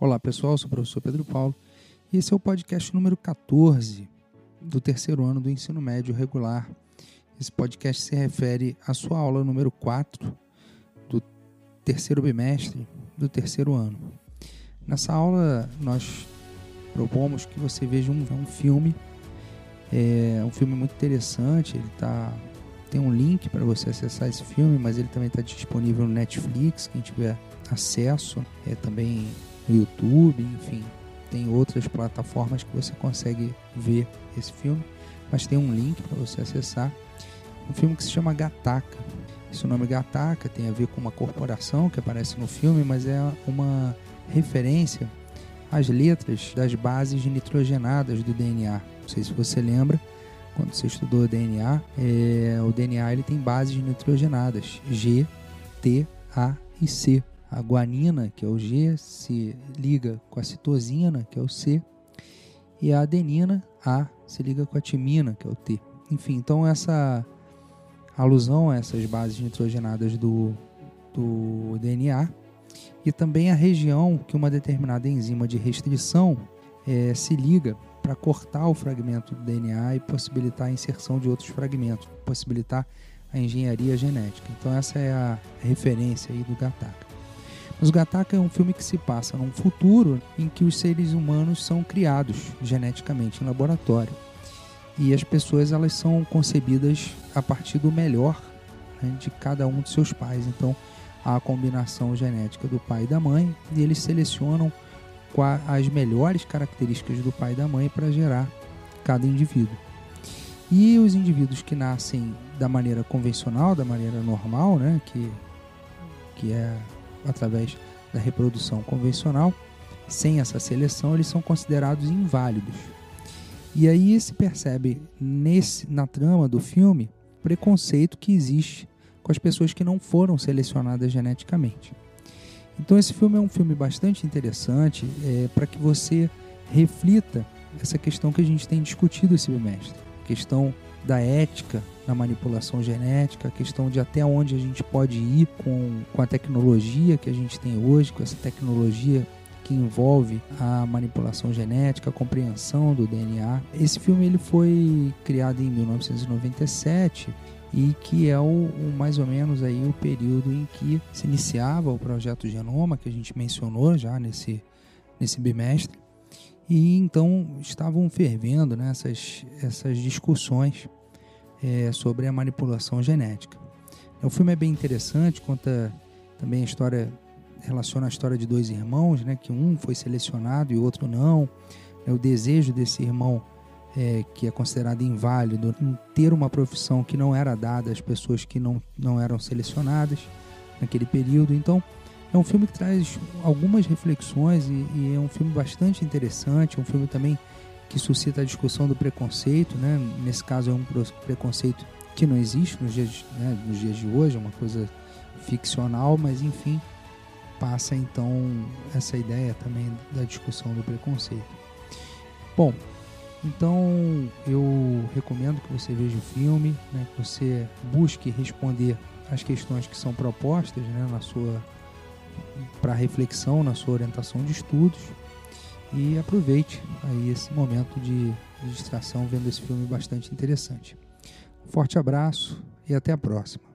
Olá pessoal, sou o professor Pedro Paulo. E esse é o podcast número 14 do terceiro ano do ensino médio regular. Esse podcast se refere à sua aula número 4 do terceiro bimestre do terceiro ano. Nessa aula nós propomos que você veja um, um filme, é um filme muito interessante, ele tá, tem um link para você acessar esse filme, mas ele também está disponível no Netflix, quem tiver acesso, é também YouTube, enfim, tem outras plataformas que você consegue ver esse filme, mas tem um link para você acessar. Um filme que se chama Gataca. Esse nome Gataca tem a ver com uma corporação que aparece no filme, mas é uma referência às letras das bases nitrogenadas do DNA. Não sei se você lembra, quando você estudou DNA, é, o DNA ele tem bases nitrogenadas G, T, A e C. A guanina, que é o G, se liga com a citosina, que é o C, e a adenina, A, se liga com a timina, que é o T. Enfim, então essa alusão a essas bases nitrogenadas do, do DNA e também a região que uma determinada enzima de restrição é, se liga para cortar o fragmento do DNA e possibilitar a inserção de outros fragmentos, possibilitar a engenharia genética. Então essa é a referência aí do Gattaca. Os Gattaca é um filme que se passa num futuro em que os seres humanos são criados geneticamente em laboratório. E as pessoas elas são concebidas a partir do melhor né, de cada um de seus pais. Então, há a combinação genética do pai e da mãe e eles selecionam as melhores características do pai e da mãe para gerar cada indivíduo. E os indivíduos que nascem da maneira convencional, da maneira normal, né, que, que é através da reprodução convencional, sem essa seleção, eles são considerados inválidos. E aí se percebe nesse, na trama do filme preconceito que existe com as pessoas que não foram selecionadas geneticamente. Então esse filme é um filme bastante interessante é, para que você reflita essa questão que a gente tem discutido esse bimestre, a questão da ética na manipulação genética, a questão de até onde a gente pode ir com, com a tecnologia que a gente tem hoje, com essa tecnologia que envolve a manipulação genética, a compreensão do DNA. Esse filme ele foi criado em 1997 e que é o, o, mais ou menos aí o período em que se iniciava o projeto Genoma que a gente mencionou já nesse nesse bimestre e então estavam fervendo né, essas, essas discussões é, sobre a manipulação genética. O filme é bem interessante, conta também a história, relaciona a história de dois irmãos, né, que um foi selecionado e o outro não. É o desejo desse irmão, é, que é considerado inválido, ter uma profissão que não era dada às pessoas que não, não eram selecionadas naquele período. Então, é um filme que traz algumas reflexões e, e é um filme bastante interessante, um filme também que suscita a discussão do preconceito, né? Nesse caso é um preconceito que não existe nos dias, né, nos dias de hoje, é uma coisa ficcional, mas enfim, passa então essa ideia também da discussão do preconceito. Bom, então eu recomendo que você veja o filme, né, que você busque responder as questões que são propostas né, na sua para reflexão na sua orientação de estudos e aproveite aí esse momento de, distração vendo esse filme bastante interessante. Um forte abraço e até a próxima.